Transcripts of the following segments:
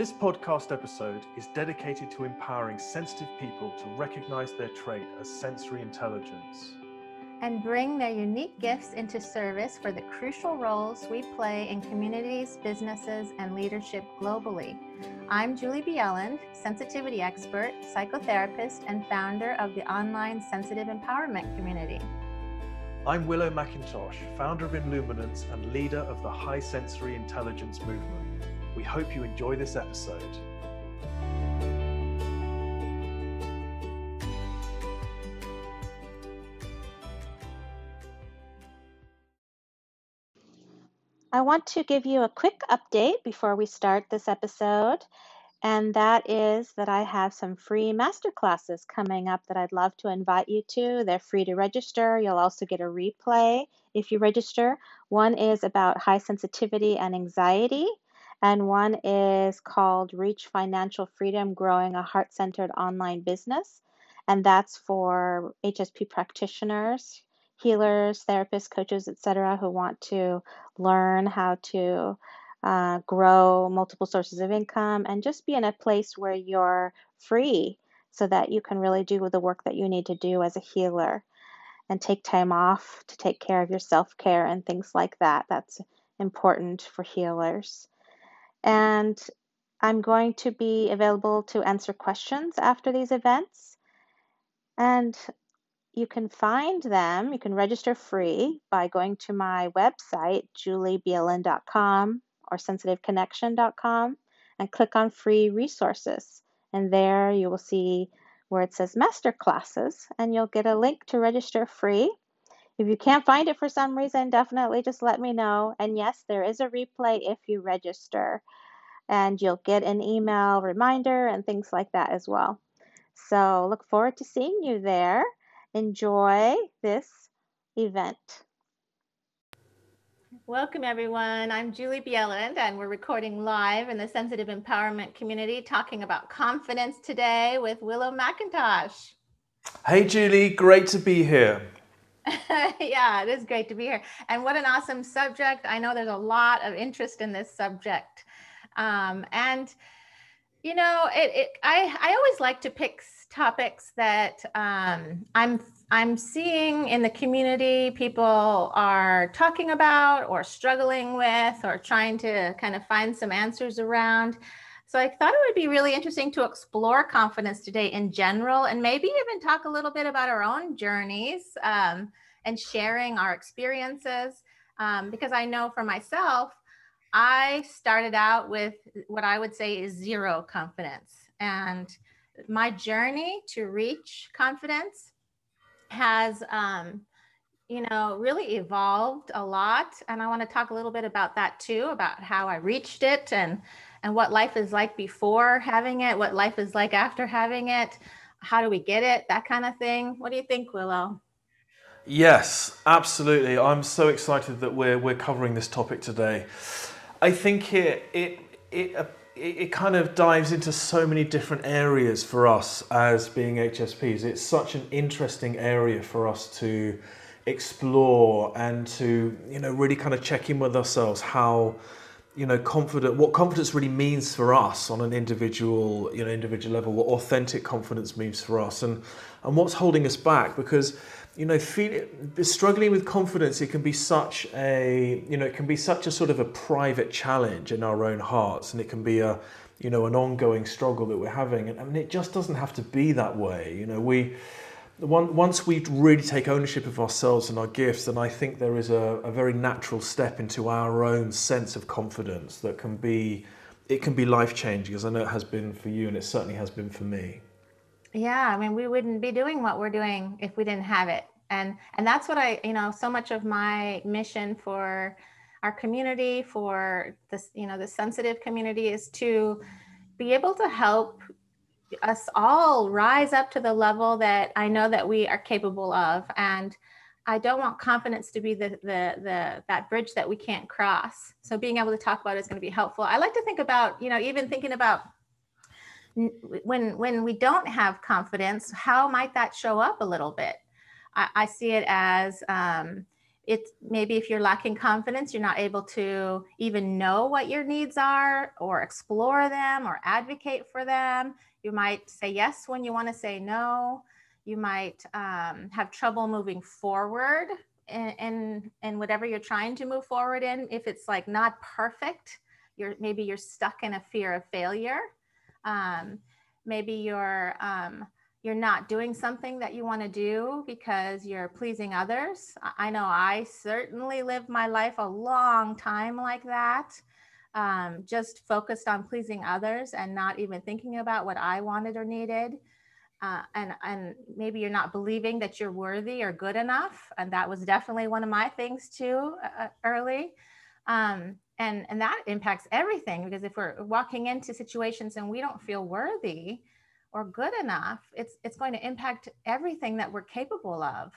This podcast episode is dedicated to empowering sensitive people to recognize their trait as sensory intelligence and bring their unique gifts into service for the crucial roles we play in communities, businesses, and leadership globally. I'm Julie Bjelland, sensitivity expert, psychotherapist, and founder of the online sensitive empowerment community. I'm Willow McIntosh, founder of Illuminance and leader of the High Sensory Intelligence Movement. We hope you enjoy this episode. I want to give you a quick update before we start this episode, and that is that I have some free masterclasses coming up that I'd love to invite you to. They're free to register. You'll also get a replay if you register. One is about high sensitivity and anxiety, and one is called Reach Financial Freedom Growing a Heart Centered Online Business. And that's for HSP practitioners, healers, therapists, coaches, etc., who want to learn how to uh, grow multiple sources of income and just be in a place where you're free so that you can really do the work that you need to do as a healer and take time off to take care of your self care and things like that. That's important for healers. And I'm going to be available to answer questions after these events. And you can find them, you can register free by going to my website, juliebjelland.com or sensitiveconnection.com, and click on free resources. And there you will see where it says master classes, and you'll get a link to register free. If you can't find it for some reason, definitely just let me know. And yes, there is a replay if you register, and you'll get an email reminder and things like that as well. So look forward to seeing you there. Enjoy this event. Welcome, everyone. I'm Julie Bjelland, and we're recording live in the Sensitive Empowerment community talking about confidence today with Willow McIntosh. Hey, Julie, great to be here. yeah, it is great to be here. And what an awesome subject. I know there's a lot of interest in this subject. Um, and, you know, it, it, I, I always like to pick topics that um, I'm, I'm seeing in the community people are talking about or struggling with or trying to kind of find some answers around. So I thought it would be really interesting to explore confidence today in general, and maybe even talk a little bit about our own journeys um, and sharing our experiences. Um, because I know for myself, I started out with what I would say is zero confidence. And my journey to reach confidence has, um, you know, really evolved a lot. And I want to talk a little bit about that too, about how I reached it and and what life is like before having it, what life is like after having it, how do we get it, that kind of thing. What do you think, Willow? Yes, absolutely. I'm so excited that we're we're covering this topic today. I think it it it uh, it kind of dives into so many different areas for us as being HSPs. It's such an interesting area for us to explore and to you know really kind of check in with ourselves how you know confident what confidence really means for us on an individual you know individual level what authentic confidence means for us and and what's holding us back because you know feel, struggling with confidence it can be such a you know it can be such a sort of a private challenge in our own hearts and it can be a you know an ongoing struggle that we're having and I mean it just doesn't have to be that way you know we once we really take ownership of ourselves and our gifts, then I think there is a, a, very natural step into our own sense of confidence that can be, it can be life changing, as I know it has been for you, and it certainly has been for me. Yeah, I mean, we wouldn't be doing what we're doing if we didn't have it, and and that's what I, you know, so much of my mission for our community, for this, you know, the sensitive community, is to be able to help us all rise up to the level that I know that we are capable of. And I don't want confidence to be the, the, the, that bridge that we can't cross. So being able to talk about it is going to be helpful. I like to think about, you know, even thinking about when, when we don't have confidence, how might that show up a little bit? I, I see it as, um, it's maybe if you're lacking confidence, you're not able to even know what your needs are or explore them or advocate for them. You might say yes when you want to say no. You might um, have trouble moving forward in, in, in whatever you're trying to move forward in. If it's like not perfect, you're maybe you're stuck in a fear of failure. Um, maybe you're um, you're not doing something that you want to do because you're pleasing others. I know I certainly lived my life a long time like that, um, just focused on pleasing others and not even thinking about what I wanted or needed. Uh, and and maybe you're not believing that you're worthy or good enough, and that was definitely one of my things too uh, uh early. Um, and and that impacts everything because if we're walking into situations and we don't feel worthy, or good enough, it's it's going to impact everything that we're capable of.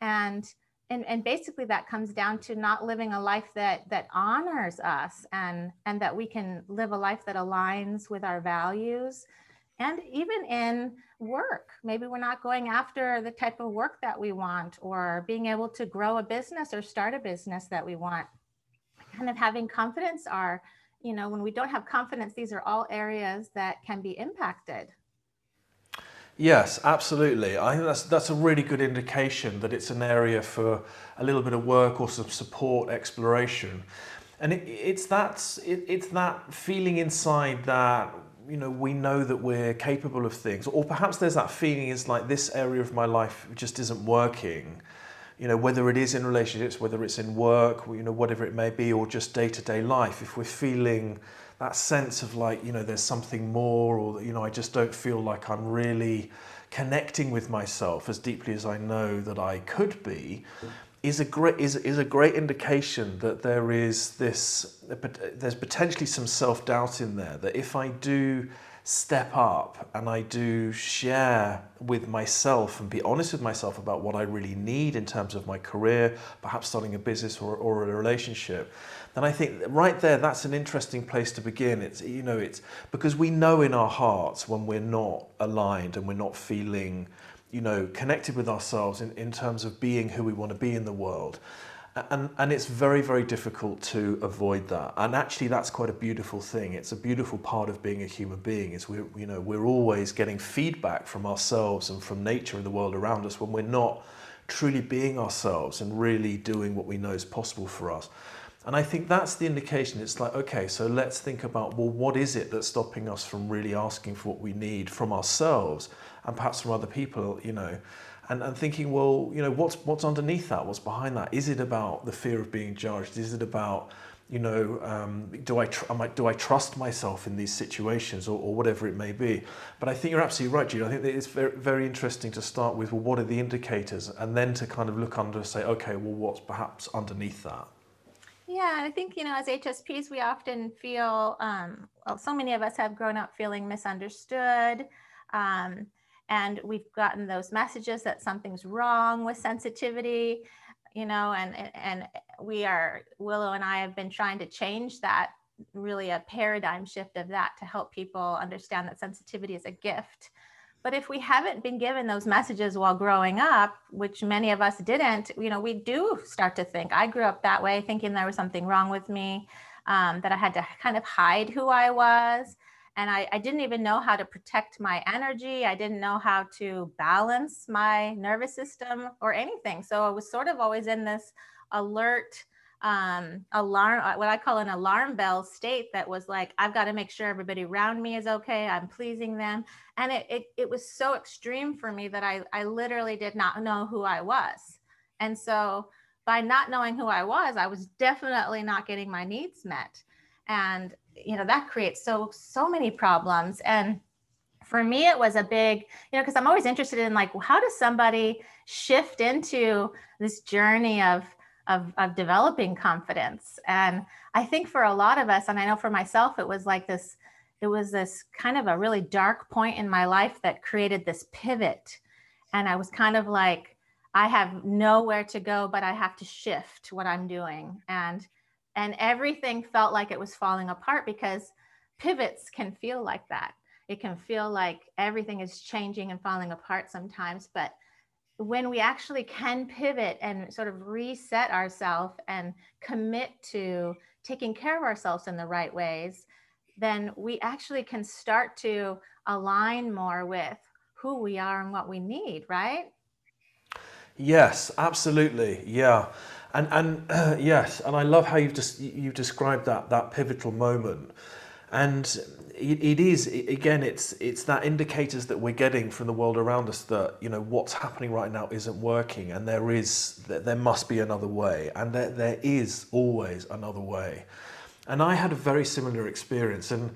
And and, and basically that comes down to not living a life that that honors us and and that we can live a life that aligns with our values and even in work. Maybe we're not going after the type of work that we want or being able to grow a business or start a business that we want. Kind of having confidence are you know when we don't have confidence these are all areas that can be impacted Yes, absolutely. I think that's that's a really good indication that it's an area for a little bit of work or some support exploration, and it, it's that it, it's that feeling inside that you know we know that we're capable of things, or perhaps there's that feeling it's like this area of my life just isn't working. You know, whether it is in relationships, whether it's in work, you know, whatever it may be, or just day to day life. If we're feeling that sense of like you know there's something more or you know I just don't feel like I'm really connecting with myself as deeply as I know that I could be is a great is, is a great indication that there is this there's potentially some self-doubt in there that if I do step up and I do share with myself and be honest with myself about what I really need in terms of my career, perhaps starting a business or, or a relationship, then I think right there that's an interesting place to begin. It's you know it's because we know in our hearts when we're not aligned and we're not feeling you know connected with ourselves in, in terms of being who we want to be in the world. And and it's very very difficult to avoid that. And actually that's quite a beautiful thing. It's a beautiful part of being a human being is we you know we're always getting feedback from ourselves and from nature and the world around us when we're not truly being ourselves and really doing what we know is possible for us and I think that's the indication. It's like, okay, so let's think about, well, what is it that's stopping us from really asking for what we need from ourselves and perhaps from other people, you know? and, and thinking, well, you know, what's what's underneath that? What's behind that? Is it about the fear of being judged? Is it about you know, um, do I, tr- I do I trust myself in these situations or, or, whatever it may be? But I think you're absolutely right, Jude. I think it's very, very interesting to start with, well, what are the indicators? And then to kind of look under and say, okay, well, what's perhaps underneath that? Yeah, I think, you know, as HSPs, we often feel, um, well, so many of us have grown up feeling misunderstood. Um, and we've gotten those messages that something's wrong with sensitivity you know and and we are willow and i have been trying to change that really a paradigm shift of that to help people understand that sensitivity is a gift but if we haven't been given those messages while growing up which many of us didn't you know we do start to think i grew up that way thinking there was something wrong with me um, that i had to kind of hide who i was and I, I, didn't even know how to protect my energy. I didn't know how to balance my nervous system or anything. So I was sort of always in this alert um, alarm, uh, what I call an alarm bell state that was like, I've got to make sure everybody around me is okay. I'm pleasing them. And it, it, it was so extreme for me that I, I literally did not know who I was. And so by not knowing who I was, I was definitely not getting my needs met. And you know that creates so so many problems and for me it was a big you know because i'm always interested in like how does somebody shift into this journey of of, of developing confidence. And i think for a lot of us and i know for myself it was like this it was this kind of a really dark point in my life that created this pivot. And i was kind of like i have nowhere to go but i have to shift what i'm doing. And and everything felt like it was falling apart because pivots can feel like that. It can feel like everything is changing and falling apart sometimes but when we actually can pivot and sort of reset ourselves and commit to taking care of ourselves in the right ways, then we actually can start to align more with who we are and what we need, right? Yes, absolutely. Yeah. And and uh, yes, and I love how you've just you've described that that pivotal moment. And it, it is again it's it's that indicators that we're getting from the world around us that you know what's happening right now isn't working and there is there must be another way and there, there is always another way. And i had a very similar experience and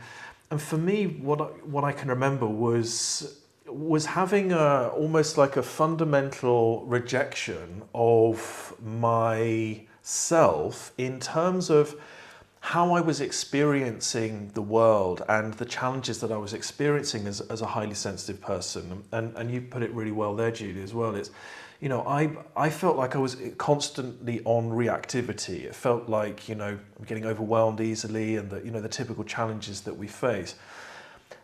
and for me what I, what i can remember was was having a almost like a fundamental rejection of myself in terms of how I was experiencing the world and the challenges that I was experiencing as, as a highly sensitive person. And, and you put it really well there, Judy, as well. It's, you know, I, I felt like I was constantly on reactivity. It felt like, you know, I'm getting overwhelmed easily and the, you know, the typical challenges that we face.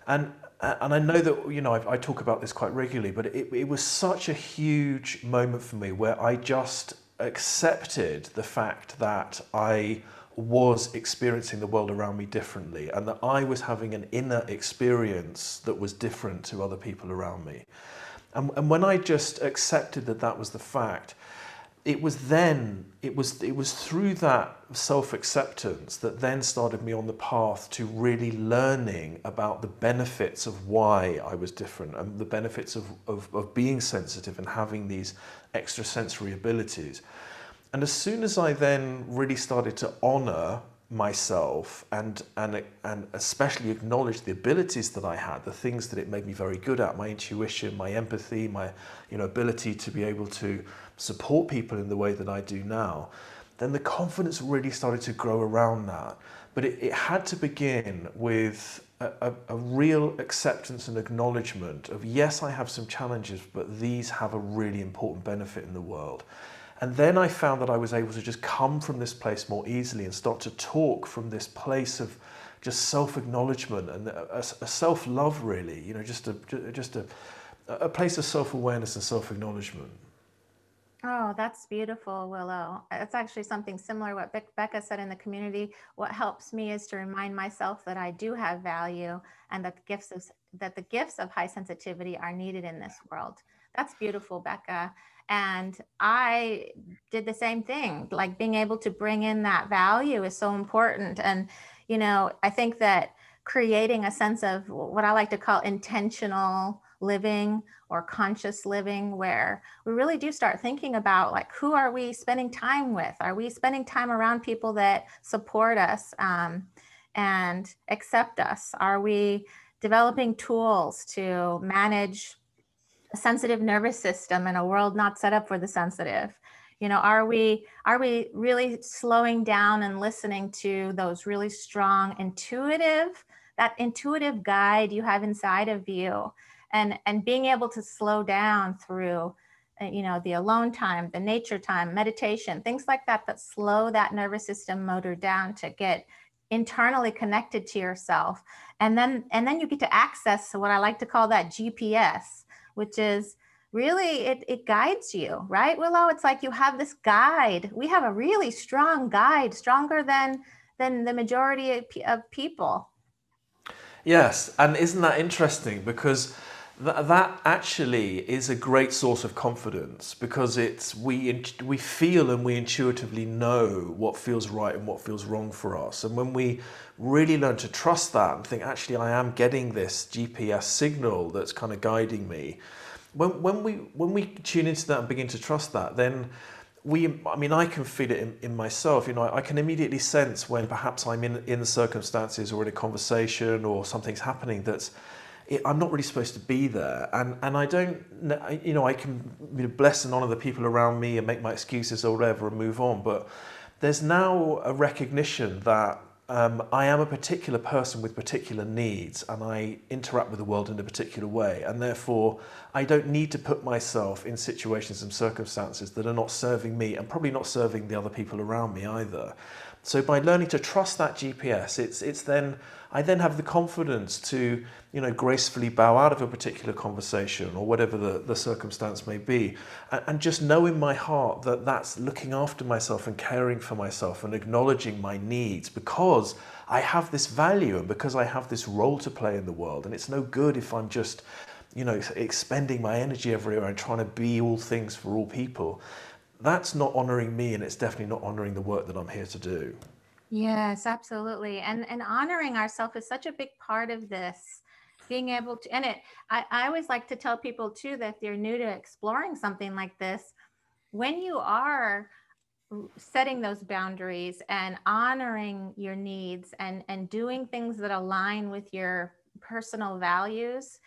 And, and I know that, you know, I, I talk about this quite regularly, but it, it was such a huge moment for me where I just accepted the fact that I was experiencing the world around me differently and that I was having an inner experience that was different to other people around me. And, and when I just accepted that that was the fact, it was then it was it was through that self-acceptance that then started me on the path to really learning about the benefits of why I was different and the benefits of, of, of being sensitive and having these extrasensory abilities. And as soon as I then really started to honor myself and and and especially acknowledge the abilities that I had, the things that it made me very good at, my intuition, my empathy, my you know ability to be able to support people in the way that I do now, then the confidence really started to grow around that. But it, it had to begin with a, a, a real acceptance and acknowledgement of yes, I have some challenges, but these have a really important benefit in the world. And then I found that I was able to just come from this place more easily and start to talk from this place of just self-acknowledgement and a, a self-love really, you know, just a, just a, a place of self-awareness and self-acknowledgement. Oh, that's beautiful, Willow. It's actually something similar what Be- Becca said in the community. What helps me is to remind myself that I do have value and that the gifts of that the gifts of high sensitivity are needed in this world. That's beautiful, Becca. And I did the same thing. Like being able to bring in that value is so important. And, you know, I think that creating a sense of what I like to call intentional living or conscious living where we really do start thinking about like who are we spending time with are we spending time around people that support us um, and accept us are we developing tools to manage a sensitive nervous system in a world not set up for the sensitive. You know are we are we really slowing down and listening to those really strong intuitive that intuitive guide you have inside of you? And and being able to slow down through uh, you know the alone time the nature time meditation things like that that slow that nervous system motor down to get internally connected to yourself. And then and then you get to access what i like to call that gps which is really it, it guides you right willow? It's like you have this guide. We have a really strong guide stronger than than the majority of, people. Yes and isn't that interesting? Because th- that actually is a great source of confidence because it's we we feel and we intuitively know what feels right and what feels wrong for us. And when we really learn to trust that and think actually I am getting this GPS signal that's kind of guiding me when, when we when we tune into that and begin to trust that then we I mean I can feel it in, in myself. You know I, I can immediately sense when perhaps I'm in in circumstances or in a conversation or something's happening that's it, I'm not really supposed to be there, and and I don't, you know, I can you know, bless and honor the people around me and make my excuses or whatever and move on. But there's now a recognition that um, I am a particular person with particular needs, and I interact with the world in a particular way, and therefore I don't need to put myself in situations and circumstances that are not serving me and probably not serving the other people around me either. So by learning to trust that GPS, it's it's then I then have the confidence to you know gracefully bow out of a particular conversation or whatever the, the circumstance may be, and, and just know in my heart that that's looking after myself and caring for myself and acknowledging my needs because I have this value and because I have this role to play in the world, and it's no good if I'm just you know expending my energy everywhere and trying to be all things for all people. That's not honoring me and it's definitely not honoring the work that I'm here to do. Yes, absolutely. And and honoring ourselves is such a big part of this. Being able to and it I, I always like to tell people too that if they're new to exploring something like this, when you are setting those boundaries and honoring your needs and and doing things that align with your personal values,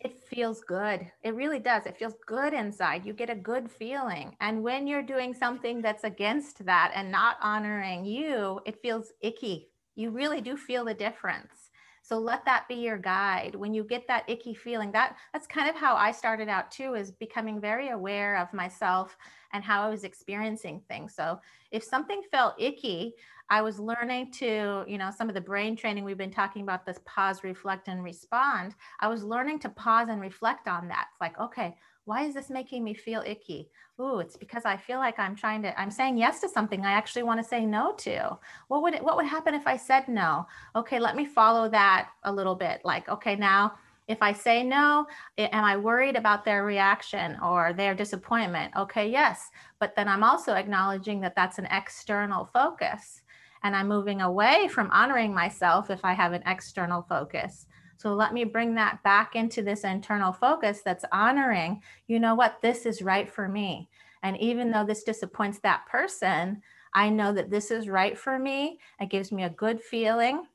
it feels good. It really does. It feels good inside. You get a good feeling. And when you're doing something that's against that and not honoring you, it feels icky. You really do feel the difference. So let that be your guide. When you get that icky feeling, that that's kind of how I started out too, is becoming very aware of myself and how I was experiencing things. So if something felt icky, I was learning to, you know, some of the brain training we've been talking about this pause, reflect, and respond. I was learning to pause and reflect on that. It's like, okay, why is this making me feel icky? Ooh, it's because I feel like I'm trying to, I'm saying yes to something I actually want to say no to. What would it, what would happen if I said no? Okay, let me follow that a little bit. Like, okay, now if I say no, am I worried about their reaction or their disappointment? Okay, yes. But then I'm also acknowledging that that's an external focus and I'm moving away from honoring myself if I have an external focus. So let me bring that back into this internal focus that's honoring, you know what, this is right for me. And even though this disappoints that person, I know that this is right for me. It gives me a good feeling,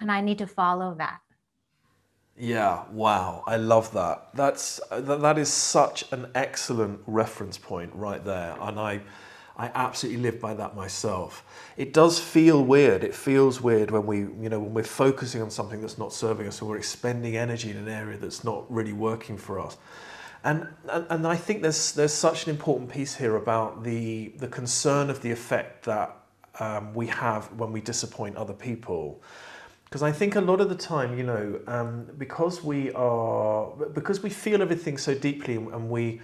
and I need to follow that. Yeah, wow, I love that. That's that, that is such an excellent reference point right there, and I I absolutely live by that myself. It does feel weird. It feels weird when we, you know, when we're focusing on something that's not serving us, or we're expending energy in an area that's not really working for us. And, and, and I think there's there's such an important piece here about the the concern of the effect that um, we have when we disappoint other people. Because I think a lot of the time, you know, um, because we are because we feel everything so deeply, and we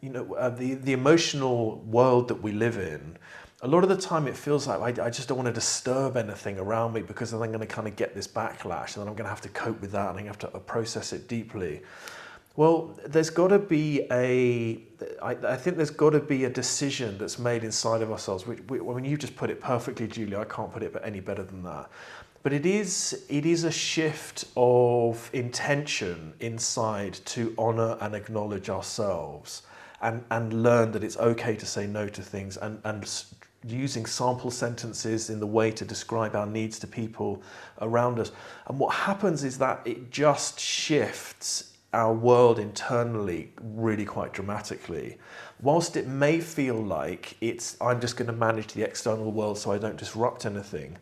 you know, uh, the, the emotional world that we live in, a lot of the time it feels like I, I just don't want to disturb anything around me because then I'm going to kind of get this backlash and then I'm going to have to cope with that and I have to process it deeply. Well, there's got to be a, I, I think there's got to be a decision that's made inside of ourselves. We, I mean, you just put it perfectly, Julia. I can't put it any better than that. But it is, it is a shift of intention inside to honor and acknowledge ourselves and, and learn that it's okay to say no to things and, and using sample sentences in the way to describe our needs to people around us. And what happens is that it just shifts our world internally really quite dramatically. Whilst it may feel like it's I'm just going to manage the external world so I don't disrupt anything,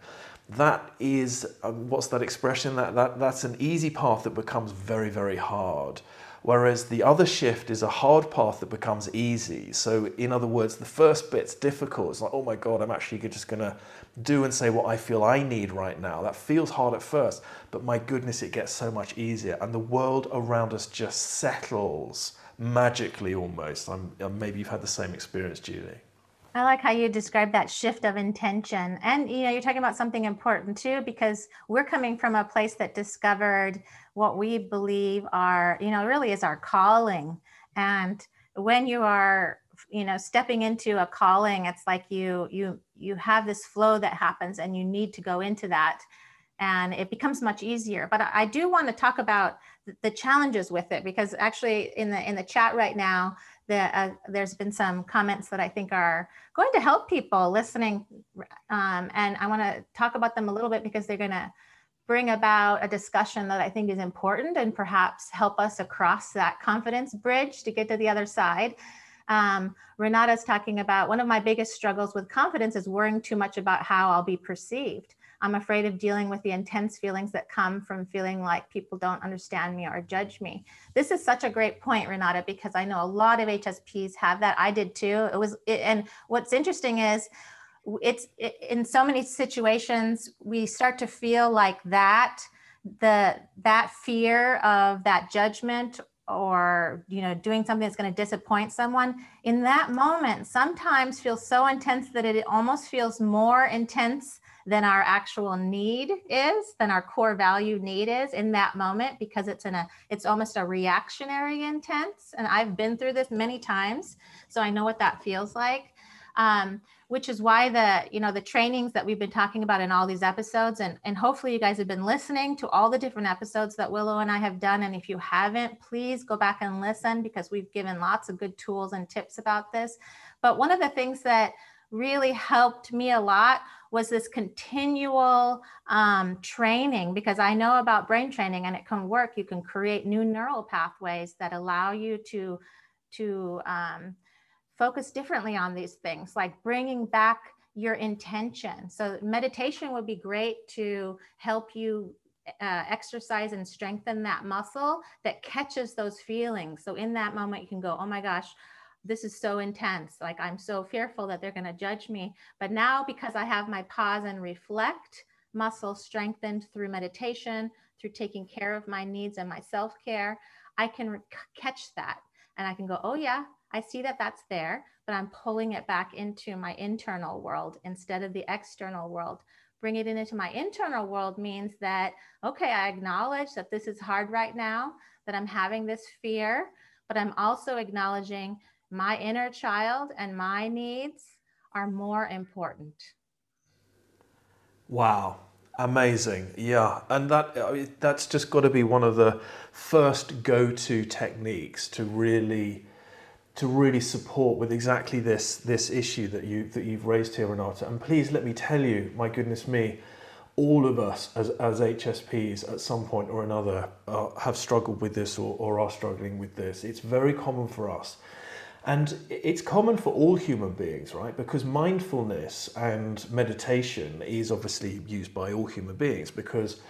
that is um, what's that expression that, that that's an easy path that becomes very very hard Whereas the other shift is a hard path that becomes easy. So, in other words, the first bit's difficult. It's like, oh my God, I'm actually just going to do and say what I feel I need right now. That feels hard at first, but my goodness, it gets so much easier. And the world around us just settles magically almost. I'm, uh, maybe you've had the same experience, Julie. I like how you describe that shift of intention. And you know, you're talking about something important too, because we're coming from a place that discovered what we believe are, you know, really is our calling. And when you are, you know, stepping into a calling, it's like you you you have this flow that happens and you need to go into that and it becomes much easier. But I do want to talk about the challenges with it because actually in the in the chat right now that uh, there's been some comments that I think are going to help people listening. Um, and I want to talk about them a little bit because they're going to bring about a discussion that I think is important and perhaps help us across that confidence bridge to get to the other side. Um, Renata's talking about one of my biggest struggles with confidence is worrying too much about how I'll be perceived. I'm afraid of dealing with the intense feelings that come from feeling like people don't understand me or judge me. This is such a great point, Renata, because I know a lot of HSPs have that. I did too. It was, it, and what's interesting is it's it, in so many situations we start to feel like that the that fear of that judgment or you know doing something that's going to disappoint someone in that moment sometimes feels so intense that it almost feels more intense than our actual need is than our core value need is in that moment because it's in a it's almost a reactionary intense. And i've been through this many times so i know what that feels like. Um, which is why the you know the trainings that we've been talking about in all these episodes and and hopefully you guys have been listening to all the different episodes that willow and i have done. And if you haven't please go back and listen because we've given lots of good tools and tips about this. But one of the things that really helped me a lot was this continual um, training because I know about brain training and it can work. You can create new neural pathways that allow you to to um, focus differently on these things, like bringing back your intention. So, meditation would be great to help you uh, exercise and strengthen that muscle that catches those feelings. So, in that moment, you can go, Oh my gosh, this is so intense. Like, I'm so fearful that they're going to judge me. But now, because I have my pause and reflect muscle strengthened through meditation, through taking care of my needs and my self care, I can re- catch that. And I can go, Oh, yeah, I see that that's there, but I'm pulling it back into my internal world instead of the external world. Bring it into my internal world means that, okay, I acknowledge that this is hard right now, that I'm having this fear, but I'm also acknowledging my inner child and my needs are more important. Wow. Amazing, yeah, and that that's just got to be one of the first go-to techniques to really to really support with exactly this this issue that you that you've raised here, Renata. And please let me tell you, my goodness me, all of us as, as HSPs at some point or another uh, have struggled with this or, or are struggling with this. It's very common for us. And it's common for all human beings, right? Because mindfulness and meditation is obviously used by all human beings because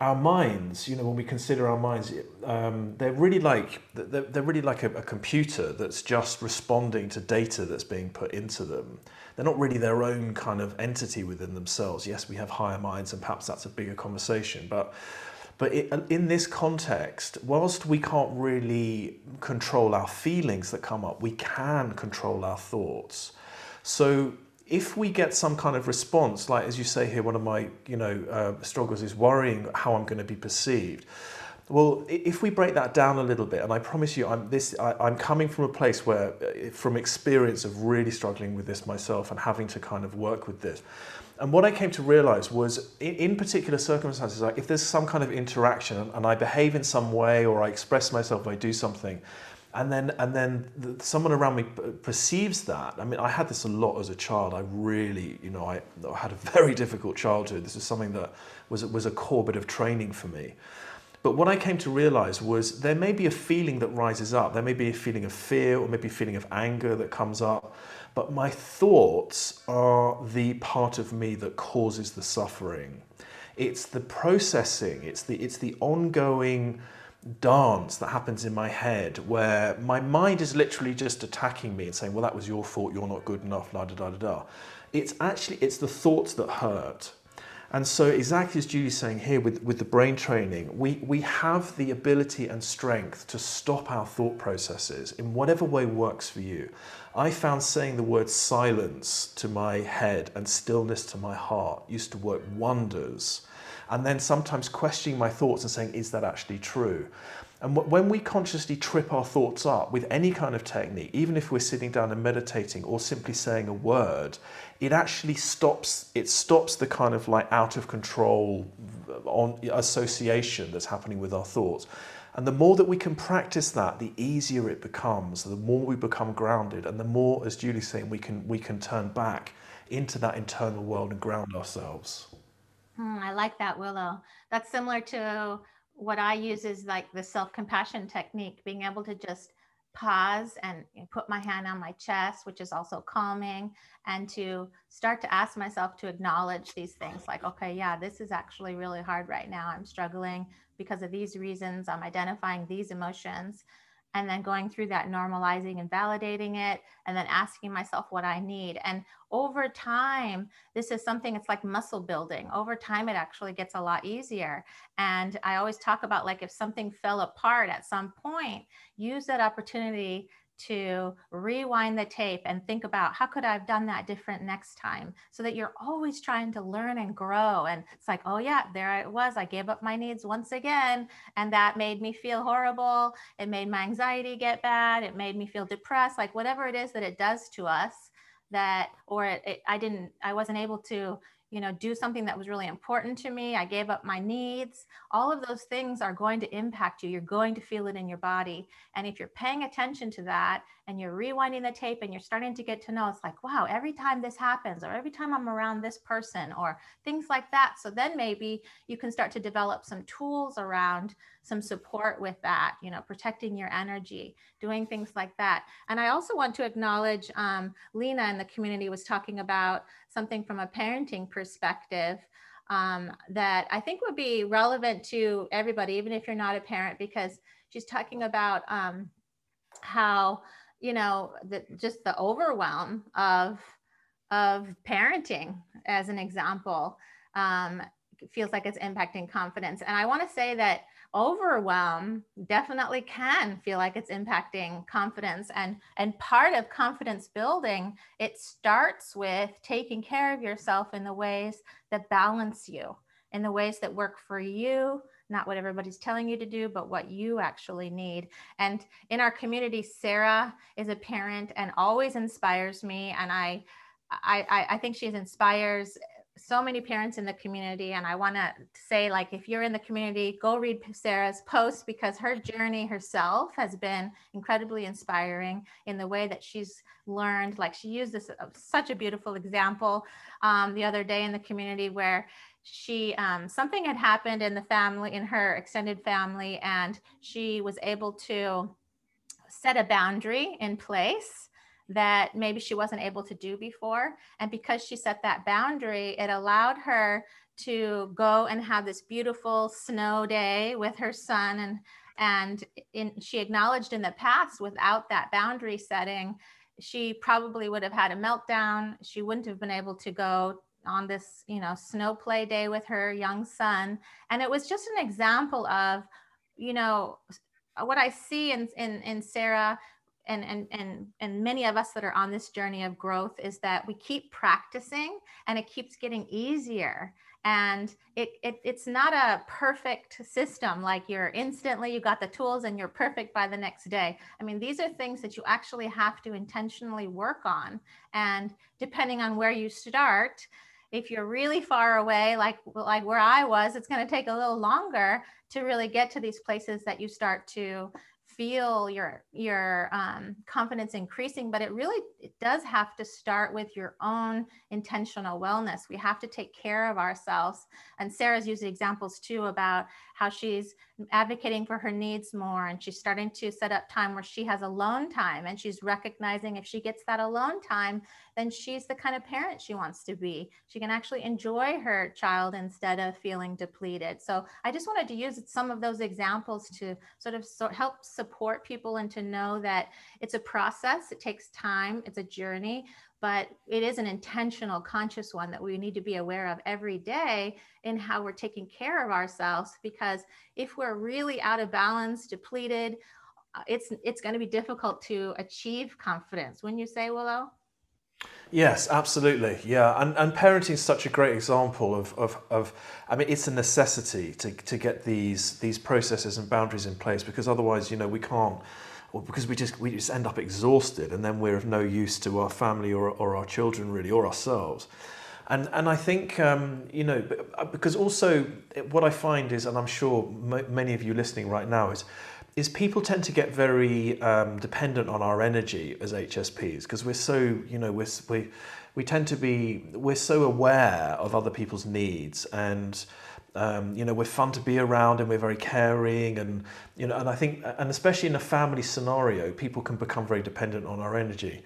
our minds, you know, when we consider our minds, um, they're really like they're, they're really like a, a, computer that's just responding to data that's being put into them. They're not really their own kind of entity within themselves. Yes, we have higher minds, and perhaps that's a bigger conversation. But but in this context, whilst we can't really control our feelings that come up, we can control our thoughts. So if we get some kind of response, like as you say here, one of my you know uh, struggles is worrying how I'm going to be perceived. Well, if we break that down a little bit, and I promise you, I'm this. I, am coming from a place where, uh, from experience of really struggling with this myself and having to kind of work with this. And what I came to realize was, in, in particular circumstances, like if there's some kind of interaction and, I behave in some way or I express myself, I do something, and then and then the, someone around me perceives that i mean i had this a lot as a child. I really you know i, I had a very difficult childhood. This was something that was was a core bit of training for me. But what i came to realize was there may be a feeling that rises up. There may be a feeling of fear or maybe a feeling of anger that comes up but my thoughts are the part of me that causes the suffering it's the processing it's the it's the ongoing dance that happens in my head where my mind is literally just attacking me and saying, well, that was your fault, you're not good enough, la da da da da. It's actually, it's the thoughts that hurt. And so exactly as Julie's saying here with, with the brain training, we, we have the ability and strength to stop our thought processes in whatever way works for you. I found saying the word silence to my head and stillness to my heart used to work wonders and then sometimes questioning my thoughts and saying, is that actually true? And when we consciously trip our thoughts up with any kind of technique, even if we're sitting down and meditating or simply saying a word, it actually stops it stops the kind of like out of control on association that's happening with our thoughts. And the more that we can practice that, the easier it becomes, the more we become grounded, and the more, as Julie's saying, we can we can turn back into that internal world and ground ourselves. Hmm, I like that, Willow. That's similar to what I use is like the self compassion technique, being able to just pause and put my hand on my chest, which is also calming, and to start to ask myself to acknowledge these things like, okay, yeah, this is actually really hard right now. I'm struggling because of these reasons. I'm identifying these emotions. And then going through that normalizing and validating it and then asking myself what i need. And over time this is something it's like muscle building. Over time it actually gets a lot easier. And i always talk about like if something fell apart at some point use that opportunity to rewind the tape and think about how could I have done that different next time? So that you're always trying to learn and grow. And it's like oh yeah there I was. I gave up my needs once again. And that made me feel horrible. It made my anxiety get bad. It made me feel depressed. Like whatever it is that it does to us that or it, it, I didn't I wasn't able to you know do something that was really important to me. I gave up my needs. All of those things are going to impact you. You're going to feel it in your body. And if you're paying attention to that and you're rewinding the tape and you're starting to get to know it's like wow every time this happens or every time i'm around this person or things like that. So then maybe you can start to develop some tools around some support with that you know protecting your energy doing things like that. And i also want to acknowledge um, lena in the community was talking about something from a parenting perspective um, that I think would be relevant to everybody, even if you're not a parent, because she's talking about um, how you know the, just the overwhelm of of parenting, as an example, um, feels like it's impacting confidence. And I want to say that overwhelm definitely can feel like it's impacting confidence and and part of confidence building it starts with taking care of yourself in the ways that balance you in the ways that work for you not what everybody's telling you to do but what you actually need. And in our community sarah is a parent and always inspires me. And i I, I think she inspires so many parents in the community and i want to say like if you're in the community go read sarah's post because her journey herself has been incredibly inspiring in the way that she's learned. Like she used this uh, such a beautiful example um, the other day in the community where she um, something had happened in the family in her extended family and she was able to set a boundary in place that maybe she wasn't able to do before. And because she set that boundary, it allowed her to go and have this beautiful snow day with her son. And and in, she acknowledged in the past without that boundary setting she probably would have had a meltdown. She wouldn't have been able to go on this you know snow play day with her young son. And it was just an example of you know what i see in in, in sarah and and and and many of us that are on this journey of growth is that we keep practicing and it keeps getting easier. And it, it it's not a perfect system like you're instantly you got the tools and you're perfect by the next day. I mean these are things that you actually have to intentionally work on. And depending on where you start if you're really far away like like where i was it's going to take a little longer to really get to these places that you start to feel your your um, confidence increasing but it really it does have to start with your own intentional wellness. We have to take care of ourselves. And sarah's used examples too about how she's advocating for her needs more and she's starting to set up time where she has alone time and she's recognizing if she gets that alone time then she's the kind of parent she wants to be she can actually enjoy her child instead of feeling depleted so i just wanted to use some of those examples to sort of help support people and to know that it's a process it takes time it's a journey but it is an intentional, conscious one that we need to be aware of every day in how we're taking care of ourselves. Because if we're really out of balance, depleted, uh, it's it's going to be difficult to achieve confidence. When you say, Willow. Yes, absolutely. Yeah, and, and parenting is such a great example of, of, of I mean, it's a necessity to, to get these these processes and boundaries in place because otherwise, you know, we can't or because we just we just end up exhausted and then we're of no use to our family or, or our children really or ourselves and and I think um, you know uh, because also what I find is and I'm sure many of you listening right now is is people tend to get very um, dependent on our energy as HSPs because we're so you know we're, we we tend to be we're so aware of other people's needs and um, you know, we're fun to be around and we're very caring and, you know, and I think, and especially in a family scenario, people can become very dependent on our energy.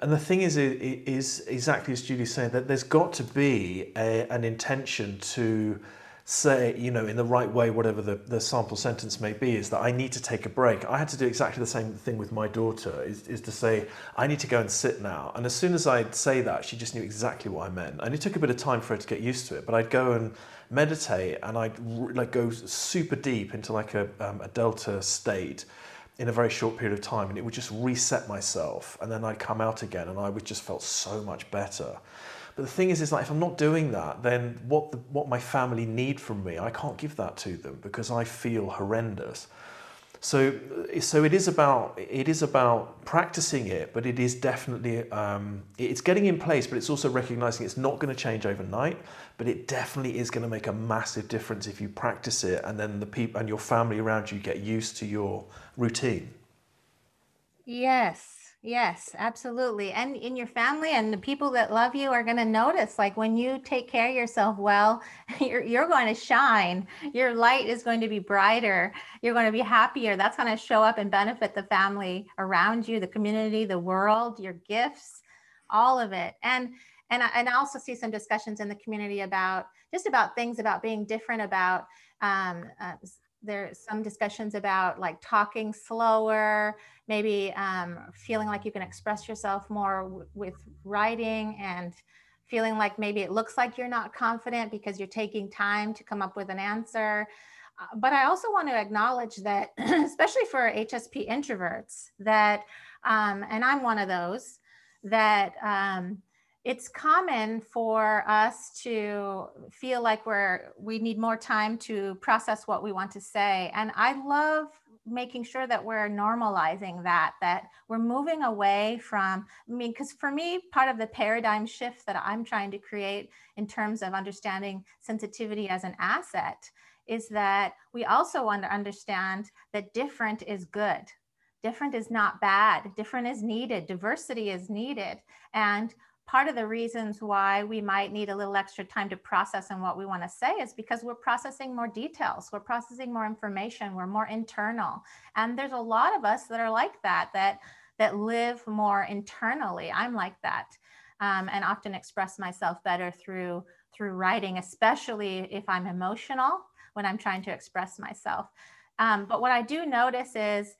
And the thing is, is exactly as Julie's saying, that there's got to be a, an intention to say, you know, in the right way, whatever the, the sample sentence may be, is that I need to take a break. I had to do exactly the same thing with my daughter, is, is to say, I need to go and sit now. And as soon as I'd say that, she just knew exactly what I meant. And it took a bit of time for her to get used to it, but I'd go and meditate and I'd like go super deep into like a, um, a delta state in a very short period of time and it would just reset myself and then I'd come out again and I would just felt so much better. But the thing is, is like if I'm not doing that, then what the, what my family need from me, I can't give that to them because I feel horrendous. So, so it is about it is about practicing it, but it is definitely um, it's getting in place. But it's also recognizing it's not going to change overnight, but it definitely is going to make a massive difference if you practice it, and then the people and your family around you get used to your routine. Yes. Yes, absolutely. And in your family and the people that love you are going to notice like when you take care of yourself well, you're, you're going to shine. Your light is going to be brighter. You're going to be happier. That's going to show up and benefit the family around you, the community, the world, your gifts, all of it. And and I, and I also see some discussions in the community about just about things about being different about um, uh, there's some discussions about like talking slower, maybe um, feeling like you can express yourself more w- with writing and feeling like maybe it looks like you're not confident because you're taking time to come up with an answer. Uh, but I also want to acknowledge that, especially for HSP introverts, that, um, and I'm one of those, that um, it's common for us to feel like we're we need more time to process what we want to say. And i love making sure that we're normalizing that that we're moving away from i mean because for me part of the paradigm shift that i'm trying to create in terms of understanding sensitivity as an asset is that we also want to understand that different is good. Different is not bad. Different is needed. Diversity is needed. And part of the reasons why we might need a little extra time to process and what we want to say is because we're processing more details we're processing more information we're more internal. And there's a lot of us that are like that that that live more internally. I'm like that um, and often express myself better through through writing especially if i'm emotional when i'm trying to express myself. Um, but what i do notice is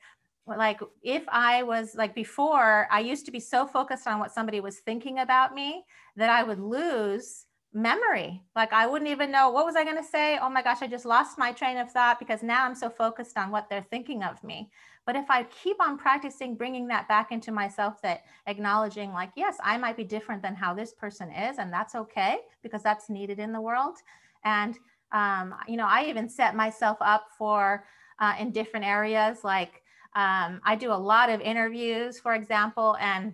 like if i was like before i used to be so focused on what somebody was thinking about me that i would lose memory. Like i wouldn't even know what was i going to say? Oh my gosh i just lost my train of thought because now i'm so focused on what they're thinking of me. But if i keep on practicing bringing that back into myself that acknowledging like yes i might be different than how this person is and that's okay because that's needed in the world. And um, you know i even set myself up for uh, in different areas like um, I do a lot of interviews, for example, and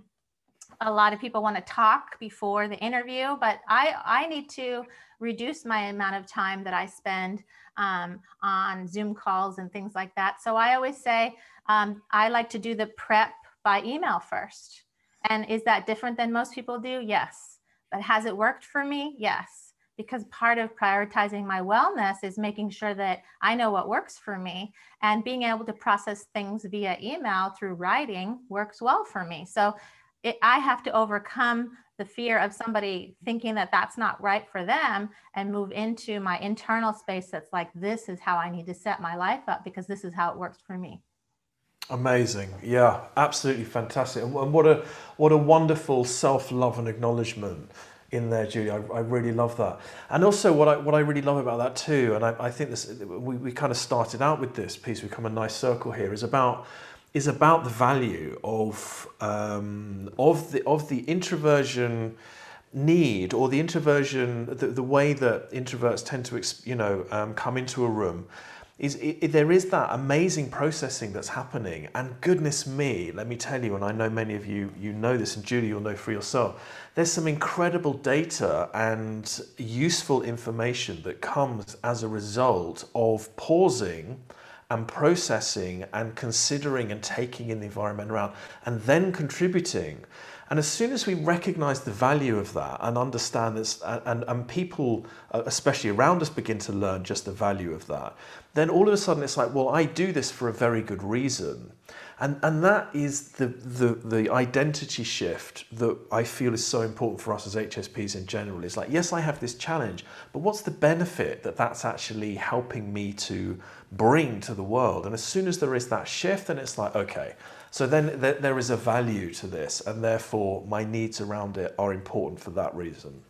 a lot of people want to talk before the interview, but I, I need to reduce my amount of time that I spend um, on Zoom calls and things like that. So I always say um, I like to do the prep by email first. And is that different than most people do? Yes. But has it worked for me? Yes because part of prioritizing my wellness is making sure that I know what works for me and being able to process things via email through writing works well for me. So it, I have to overcome the fear of somebody thinking that that's not right for them and move into my internal space that's like this is how I need to set my life up because this is how it works for me. Amazing, yeah, absolutely fantastic, and what a what a wonderful self love and acknowledgement in there, Julie. I, I, really love that. And also, what I, what I really love about that too, and I, I think this, we, we kind of started out with this piece, we come a nice circle here, is about is about the value of um, of the of the introversion need or the introversion the, the way that introverts tend to you know um, come into a room is it, there is that amazing processing that's happening. And goodness me let me tell you and i know many of you you know this and julie you'll know for yourself there's some incredible data and useful information that comes as a result of pausing and processing and considering and taking in the environment around and then contributing. And as soon as we recognize the value of that and understand this, and, and people, uh, especially around us, begin to learn just the value of that, then all of a sudden it's like, well, I do this for a very good reason. And, and that is the, the, the identity shift that I feel is so important for us as HSPs in general. Is like, yes, I have this challenge, but what's the benefit that that's actually helping me to bring to the world? And as soon as there is that shift, then it's like, okay, so then th- there is a value to this, and therefore my needs around it are important for that reason.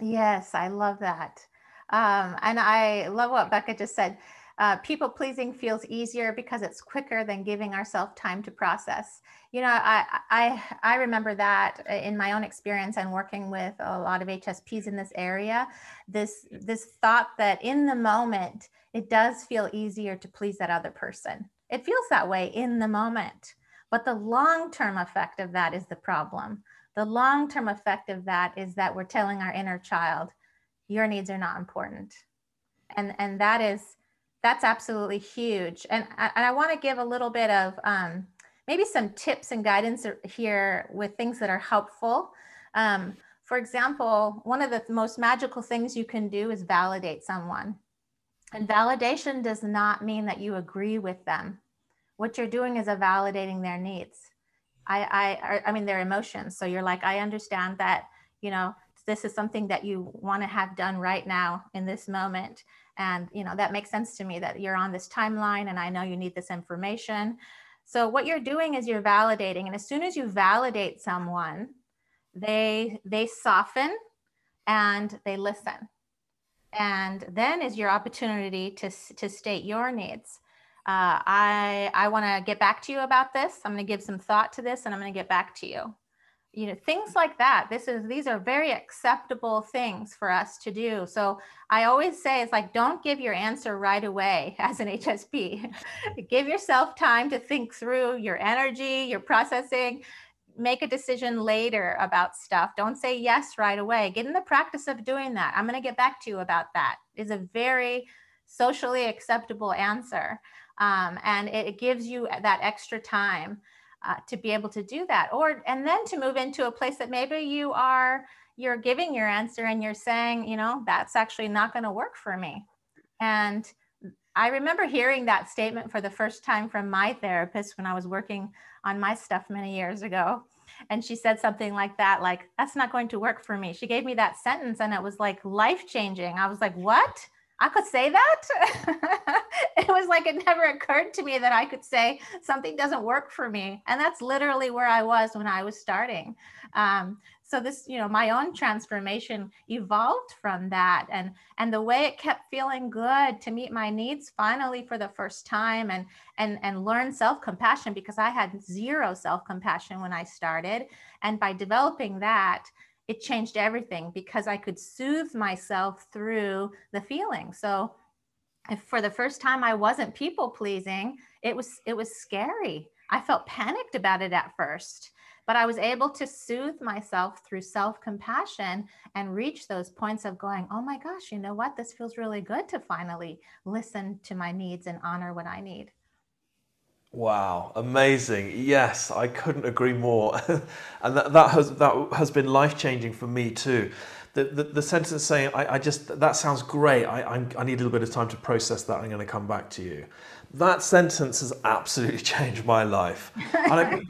Yes, I love that. Um, and I love what Becca just said uh, people pleasing feels easier because it's quicker than giving ourselves time to process. You know, I, I I remember that in my own experience and working with a lot of HSPs in this area. This this thought that in the moment it does feel easier to please that other person. It feels that way in the moment, but the long term effect of that is the problem. The long term effect of that is that we're telling our inner child, your needs are not important, and and that is that's absolutely huge. And, and I want to give a little bit of um, maybe some tips and guidance here with things that are helpful. Um, for example, one of the most magical things you can do is validate someone. And validation does not mean that you agree with them. What you're doing is a validating their needs. I, I, I mean, their emotions. So you're like, I understand that, you know, this is something that you want to have done right now in this moment and you know that makes sense to me that you're on this timeline and i know you need this information. So what you're doing is you're validating and as soon as you validate someone they they soften and they listen. And then is your opportunity to to state your needs. Uh, i i want to get back to you about this. I'm going to give some thought to this and i'm going to get back to you you know things like that. This is these are very acceptable things for us to do. So i always say it's like don't give your answer right away as an hsp give yourself time to think through your energy your processing. Make a decision later about stuff. Don't say yes right away. Get in the practice of doing that. I'm going to get back to you about that. Is a very socially acceptable answer. Um, and it, it gives you that extra time uh, to be able to do that. Or and then to move into a place that maybe you are you're giving your answer and you're saying you know that's actually not going to work for me. And i remember hearing that statement for the first time from my therapist when i was working on my stuff many years ago. And she said something like that like that's not going to work for me. She gave me that sentence and it was like life changing i was like what I could say that. it was like it never occurred to me that I could say something doesn't work for me. And that's literally where I was when I was starting. Um, so this, you know, my own transformation evolved from that. And and the way it kept feeling good to meet my needs finally for the first time and and and learn self-compassion because I had zero self-compassion when I started. And by developing that, it changed everything because I could soothe myself through the feeling. So for the first time I wasn't people pleasing, it was it was scary. I felt panicked about it at first, but I was able to soothe myself through self-compassion and reach those points of going, "Oh my gosh, you know what? This feels really good to finally listen to my needs and honor what I need." Wow, amazing. Yes, I couldn't agree more. and that, that has that has been life changing for me too. The, the, the sentence saying, I, I just, that sounds great. I, I, I need a little bit of time to process that. I'm going to come back to you. That sentence has absolutely changed my life. I,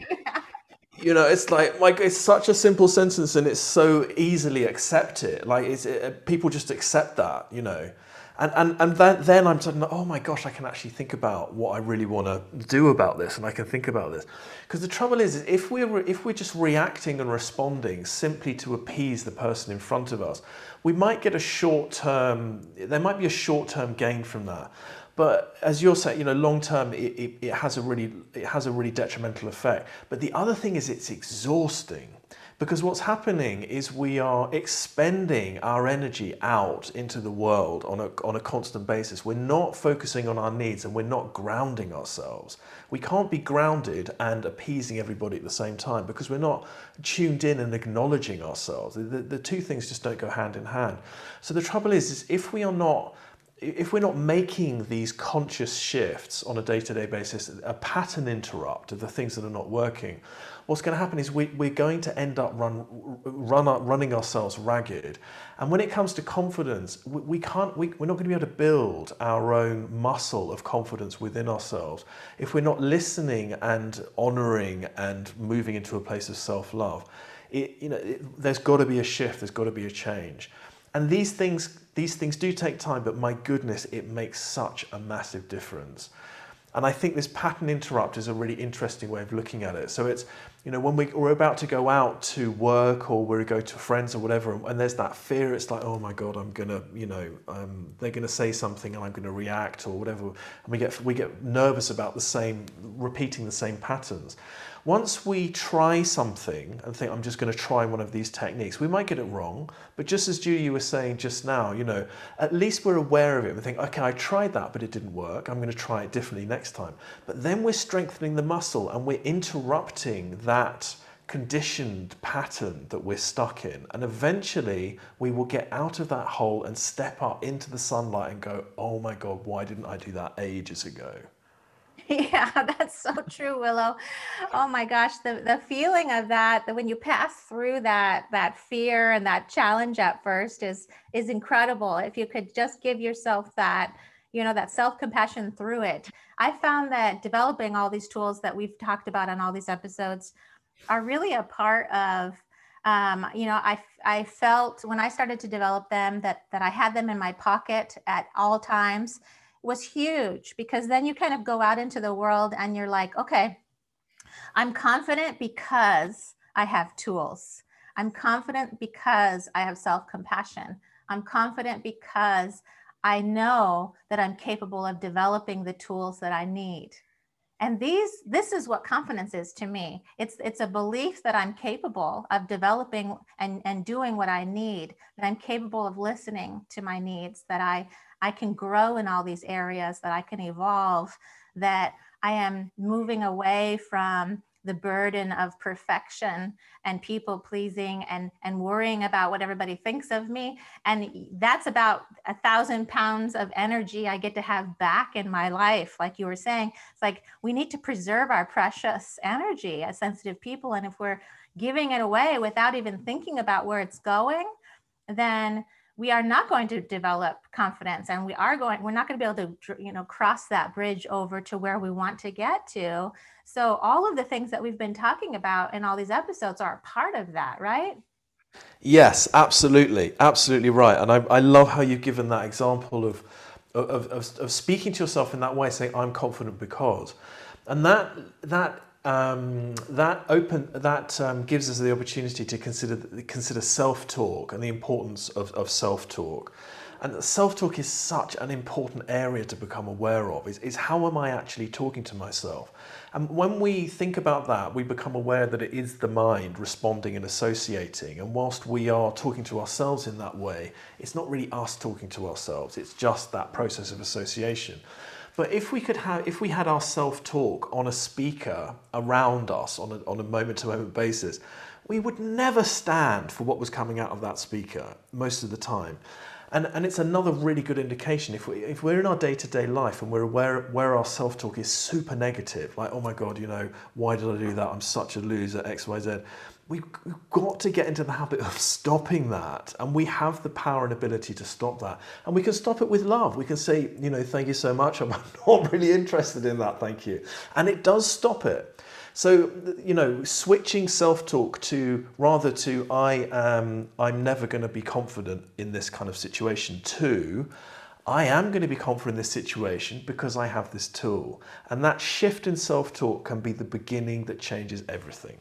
you know, it's like, like it's such a simple sentence and it's so easily accepted. Like it's, it, people just accept that, you know. And, and, and then, then I'm suddenly, oh my gosh, I can actually think about what I really want to do about this and I can think about this. Because the trouble is, is if, we're, if we're just reacting and responding simply to appease the person in front of us, we might get a short term, there might be a short term gain from that. But as you're saying, you know, long term, it, it, it, has a really, it has a really detrimental effect. But the other thing is it's exhausting because what's happening is we are expending our energy out into the world on a, on a constant basis. We're not focusing on our needs and we're not grounding ourselves. We can't be grounded and appeasing everybody at the same time because we're not tuned in and acknowledging ourselves. The, the two things just don't go hand in hand. So the trouble is, is if we are not if we're not making these conscious shifts on a day-to-day basis, a pattern interrupt of the things that are not working, what's going to happen is we, we're going to end up run, run running ourselves ragged. And when it comes to confidence, we, we can't, we, we're not going to be able to build our own muscle of confidence within ourselves if we're not listening and honoring and moving into a place of self-love. You know, it, there's got to be a shift. There's got to be a change. And these things, these things do take time, but my goodness, it makes such a massive difference. And I think this pattern interrupt is a really interesting way of looking at it. So it's, you know, when we, we're about to go out to work or we go to friends or whatever, and there's that fear, it's like, oh my God, I'm gonna, you know, um, they're gonna say something and I'm gonna react or whatever. And we get, we get nervous about the same, repeating the same patterns. Once we try something and think, I'm just going to try one of these techniques, we might get it wrong. But just as Julie was saying just now, you know, at least we're aware of it. We think, okay, I tried that, but it didn't work. I'm going to try it differently next time. But then we're strengthening the muscle and we're interrupting that conditioned pattern that we're stuck in. And eventually we will get out of that hole and step up into the sunlight and go, oh my God, why didn't I do that ages ago? Yeah, that's so true, Willow. Oh my gosh, the, the feeling of that, that when you pass through that that fear and that challenge at first is is incredible. If you could just give yourself that, you know, that self-compassion through it. I found that developing all these tools that we've talked about on all these episodes are really a part of um, you know, I, I felt when I started to develop them that that I had them in my pocket at all times was huge because then you kind of go out into the world and you're like, okay, I'm confident because I have tools. I'm confident because I have self compassion. I'm confident because I know that I'm capable of developing the tools that I need. And these this is what confidence is to me. It's it's a belief that I'm capable of developing and, and doing what I need, that I'm capable of listening to my needs, that I I can grow in all these areas, that I can evolve, that I am moving away from the burden of perfection and people pleasing and and worrying about what everybody thinks of me. And that's about a thousand pounds of energy i get to have back in my life like you were saying. It's like we need to preserve our precious energy as sensitive people. And if we're giving it away without even thinking about where it's going then we are not going to develop confidence and we are going we're not going to be able to you know cross that bridge over to where we want to get to. So all of the things that we've been talking about in all these episodes are part of that right? Yes absolutely absolutely right. And i, I love how you've given that example of, of of, of speaking to yourself in that way saying i'm confident because and that that um, that open that um, gives us the opportunity to consider consider self-talk and the importance of, of self-talk. And self-talk is such an important area to become aware of. Is, is how am I actually talking to myself? And when we think about that, we become aware that it is the mind responding and associating. And whilst we are talking to ourselves in that way, it's not really us talking to ourselves. It's just that process of association. But if we could have, if we had our self-talk on a speaker around us on a, on a moment-to-moment basis, we would never stand for what was coming out of that speaker most of the time. And, and it's another really good indication if, we, if we're in our day-to-day life and we're aware where our self-talk is super negative, like, oh my God, you know, why did I do that? I'm such a loser, X, Y, Z we've got to get into the habit of stopping that and we have the power and ability to stop that. And we can stop it with love. We can say you know thank you so much. I'm not really interested in that thank you. And it does stop it. So you know switching self-talk to rather to i am i'm never going to be confident in this kind of situation to I am going to be confident in this situation because I have this tool. And that shift in self talk can be the beginning that changes everything.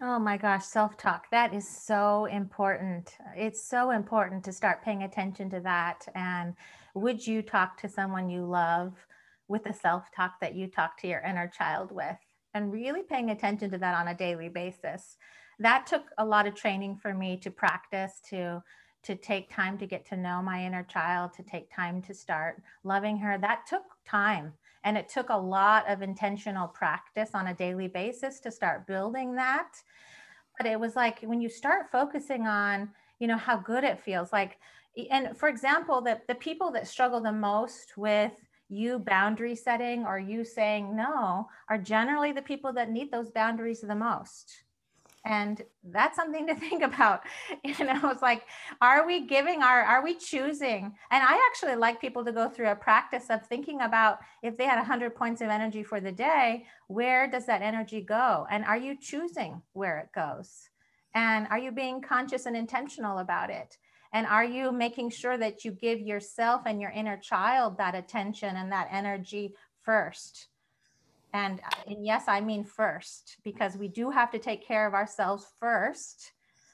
Oh my gosh, self talk. That is so important. It's so important to start paying attention to that. And would you talk to someone you love with the self talk that you talk to your inner child with? And really paying attention to that on a daily basis. That took a lot of training for me to practice, to to take time to get to know my inner child, to take time to start loving her. That took time. And it took a lot of intentional practice on a daily basis to start building that. But it was like when you start focusing on, you know, how good it feels like, and for example, the, the people that struggle the most with you boundary setting or you saying no are generally the people that need those boundaries the most and that's something to think about. You know it's like are we giving our are we choosing? And i actually like people to go through a practice of thinking about if they had 100 points of energy for the day where does that energy go? And are you choosing where it goes? And are you being conscious and intentional about it? And are you making sure that you give yourself and your inner child that attention and that energy first and, uh, and yes, I mean first, because we do have to take care of ourselves first.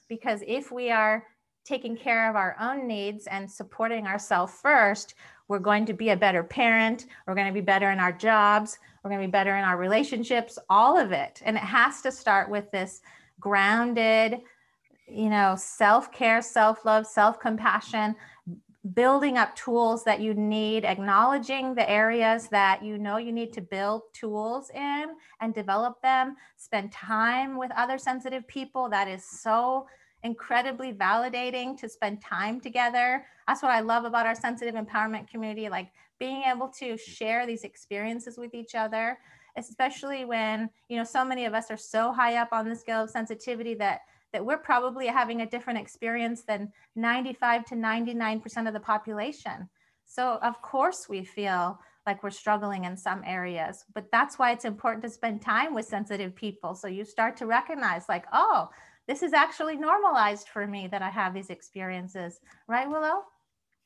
Because if we are taking care of our own needs and supporting ourselves first, we're going to be a better parent. We're going to be better in our jobs. We're going to be better in our relationships, all of it. And it has to start with this grounded, you know, self care, self love, self compassion, building up tools that you need, acknowledging the areas that you know you need to build tools in and develop them, spend time with other sensitive people. That is so incredibly validating to spend time together. That's what I love about our sensitive empowerment community, like being able to share these experiences with each other, especially when, you know, so many of us are so high up on the scale of sensitivity that that we're probably having a different experience than 95 to 99% of the population. So, of course, we feel like we're struggling in some areas, but that's why it's important to spend time with sensitive people. So, you start to recognize, like, oh, this is actually normalized for me that I have these experiences, right, Willow?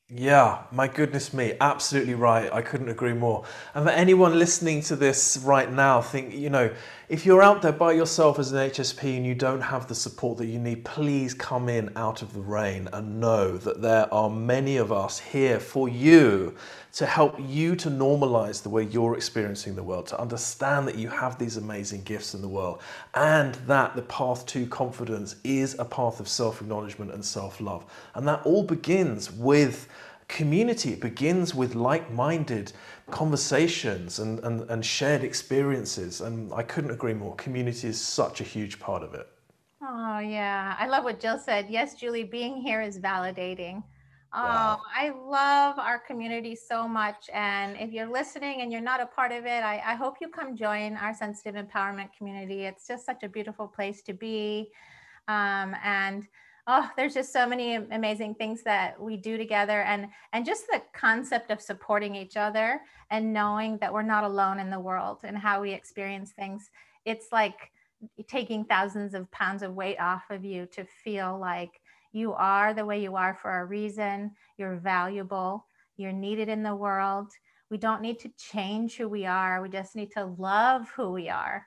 Yeah, my goodness me, absolutely right. I couldn't agree more. And for anyone listening to this right now, think, you know, if you're out there by yourself as an HSP and you don't have the support that you need, please come in out of the rain and know that there are many of us here for you to help you to normalize the way you're experiencing the world, to understand that you have these amazing gifts in the world, and that the path to confidence is a path of self acknowledgement and self love. And that all begins with community, it begins with like minded conversations and, and, and shared experiences. And I couldn't agree more. Community is such a huge part of it. Oh, yeah. I love what Jill said. Yes, Julie, being here is validating. Oh, wow. I love our community so much. And if you're listening and you're not a part of it, I, I hope you come join our sensitive empowerment community. It's just such a beautiful place to be. Um, and oh, there's just so many amazing things that we do together. And, and just the concept of supporting each other and knowing that we're not alone in the world and how we experience things. It's like taking thousands of pounds of weight off of you to feel like you are the way you are for a reason. You're valuable. You're needed in the world. We don't need to change who we are. We just need to love who we are.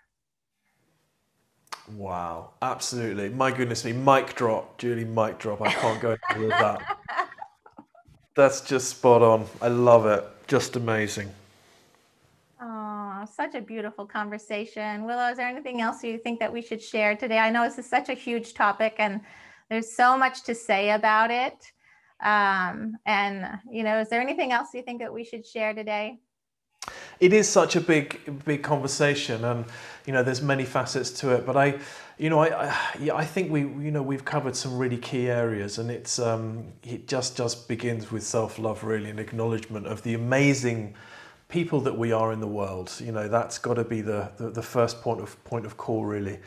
Wow, absolutely. My goodness me, mic drop, Julie, mic drop. I can't go into that. That's just spot on. I love it. Just amazing. Oh, such a beautiful conversation. Willow, is there anything else you think that we should share today? I know this is such a huge topic and there's so much to say about it. Um, and, you know, is there anything else you think that we should share today? It is such a big, big conversation, and you know, there's many facets to it. But I, you know, I, I, yeah, I think we, you know, we've covered some really key areas, and it's, um, it just, just begins with self-love, really, and acknowledgement of the amazing people that we are in the world. You know, that's got to be the, the, the first point of point of call, really.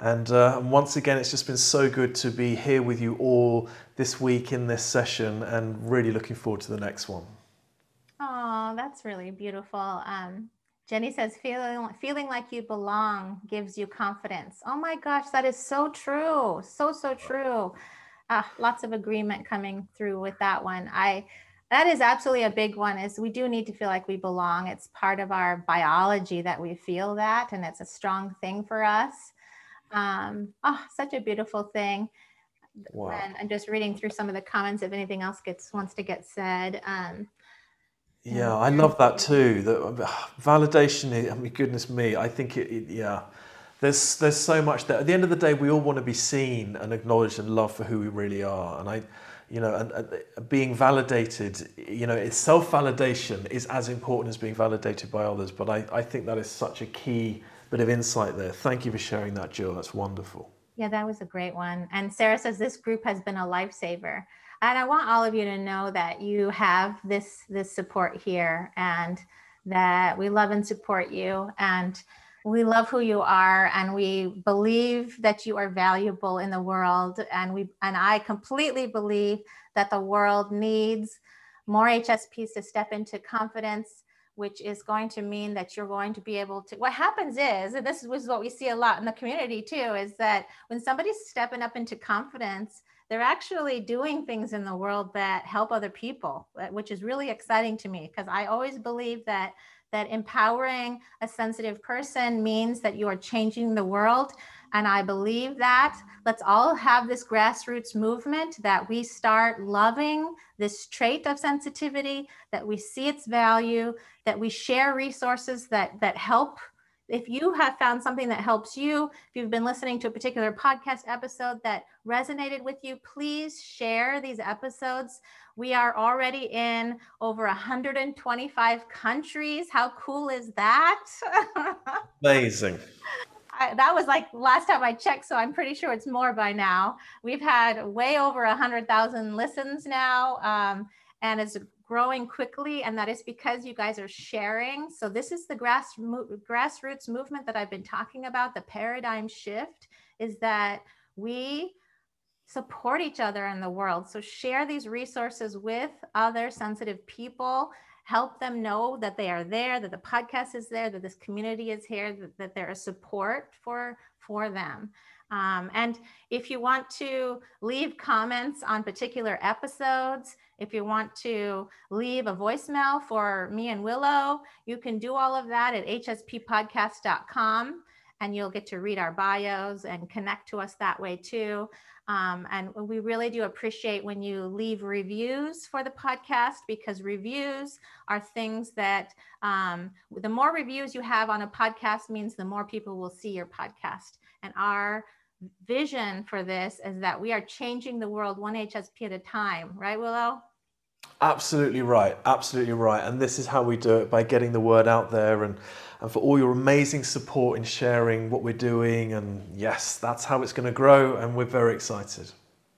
And, uh, once again, it's just been so good to be here with you all this week in this session and really looking forward to the next one. Oh, that's really beautiful. Um, Jenny says, feeling, feeling like you belong gives you confidence. Oh my gosh, that is so true. So, so true. Uh, lots of agreement coming through with that one. I, that is absolutely a big one is we do need to feel like we belong. It's part of our biology that we feel that, and it's a strong thing for us. Um, oh, such a beautiful thing. Wow. And I'm just reading through some of the comments. If anything else gets wants to get said. Um, yeah, I love that too. The validation. I mean, goodness me, I think it, it. Yeah, there's there's so much that at the end of the day, we all want to be seen and acknowledged and loved for who we really are. And I, you know, and, and being validated. You know, it's self validation is as important as being validated by others. But I, I think that is such a key bit of insight there. Thank you for sharing that, Jill. That's wonderful. Yeah, that was a great one. And Sarah says this group has been a lifesaver. And I want all of you to know that you have this this support here and that we love and support you. And we love who you are and we believe that you are valuable in the world and we and i completely believe that the world needs more hsps to step into confidence which is going to mean that you're going to be able to what happens is and this is what we see a lot in the community too is that when somebody's stepping up into confidence they're actually doing things in the world that help other people uh, which is really exciting to me because i always believe that that empowering a sensitive person means that you are changing the world. And I believe that. Let's all have this grassroots movement that we start loving this trait of sensitivity, that we see its value, that we share resources that, that help if you have found something that helps you, if you've been listening to a particular podcast episode that resonated with you, please share these episodes. We are already in over 125 countries. How cool is that? Amazing. I, that was like last time I checked, so I'm pretty sure it's more by now. We've had way over 100,000 listens now, um, and it's growing quickly, and that is because you guys are sharing. So this is the grass grassroots movement that I've been talking about. The paradigm shift is that we support each other in the world. So share these resources with other sensitive people. Help them know that they are there, that the podcast is there, that this community is here, that, that there is support for for them. Um, and if you want to leave comments on particular episodes, if you want to leave a voicemail for me and Willow, you can do all of that at hsppodcast.com and you'll get to read our bios and connect to us that way too. Um, and we really do appreciate when you leave reviews for the podcast because reviews are things that um, the more reviews you have on a podcast means the more people will see your podcast. And our vision for this is that we are changing the world one HSP at a time, right, Willow? Absolutely right. Absolutely right. And this is how we do it by getting the word out there and, and for all your amazing support in sharing what we're doing. And yes, that's how it's going to grow. And we're very excited.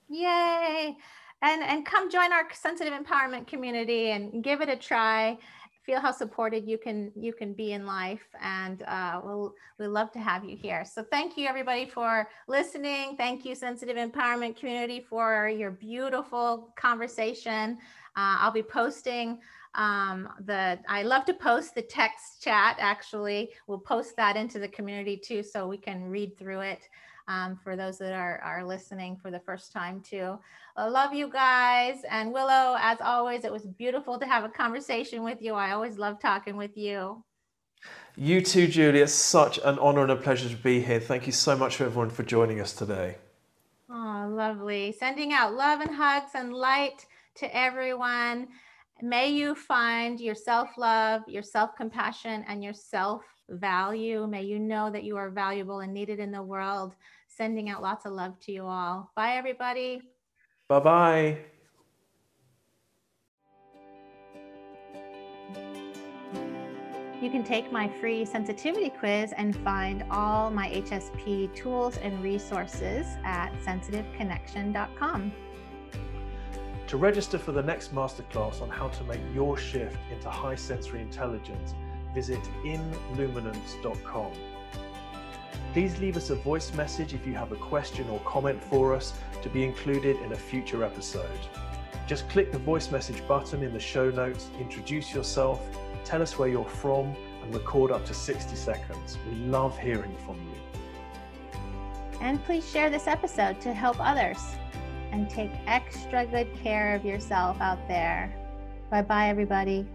Yay. And, and come join our sensitive empowerment community and give it a try feel how supported you can you can be in life and uh, we'll we love to have you here. So thank you everybody for listening. Thank you sensitive empowerment community for your beautiful conversation. Uh, i'll be posting um, the i love to post the text chat actually. We'll post that into the community too so we can read through it um, for those that are, are listening for the first time too. I love you guys. And Willow, as always, it was beautiful to have a conversation with you. I always love talking with you. You too, Julie. It's such an honor and a pleasure to be here. Thank you so much for everyone for joining us today. Oh, lovely. Sending out love and hugs and light to everyone. May you find your self love, your self compassion, and your self value. May you know that you are valuable and needed in the world. Sending out lots of love to you all. Bye, everybody. Bye bye. You can take my free sensitivity quiz and find all my HSP tools and resources at sensitiveconnection.com. To register for the next masterclass on how to make your shift into high sensory intelligence, visit inluminance.com. Please leave us a voice message if you have a question or comment for us to be included in a future episode. Just click the voice message button in the show notes, introduce yourself, tell us where you're from, and record up to 60 seconds. We love hearing from you. And please share this episode to help others and take extra good care of yourself out there. Bye bye, everybody.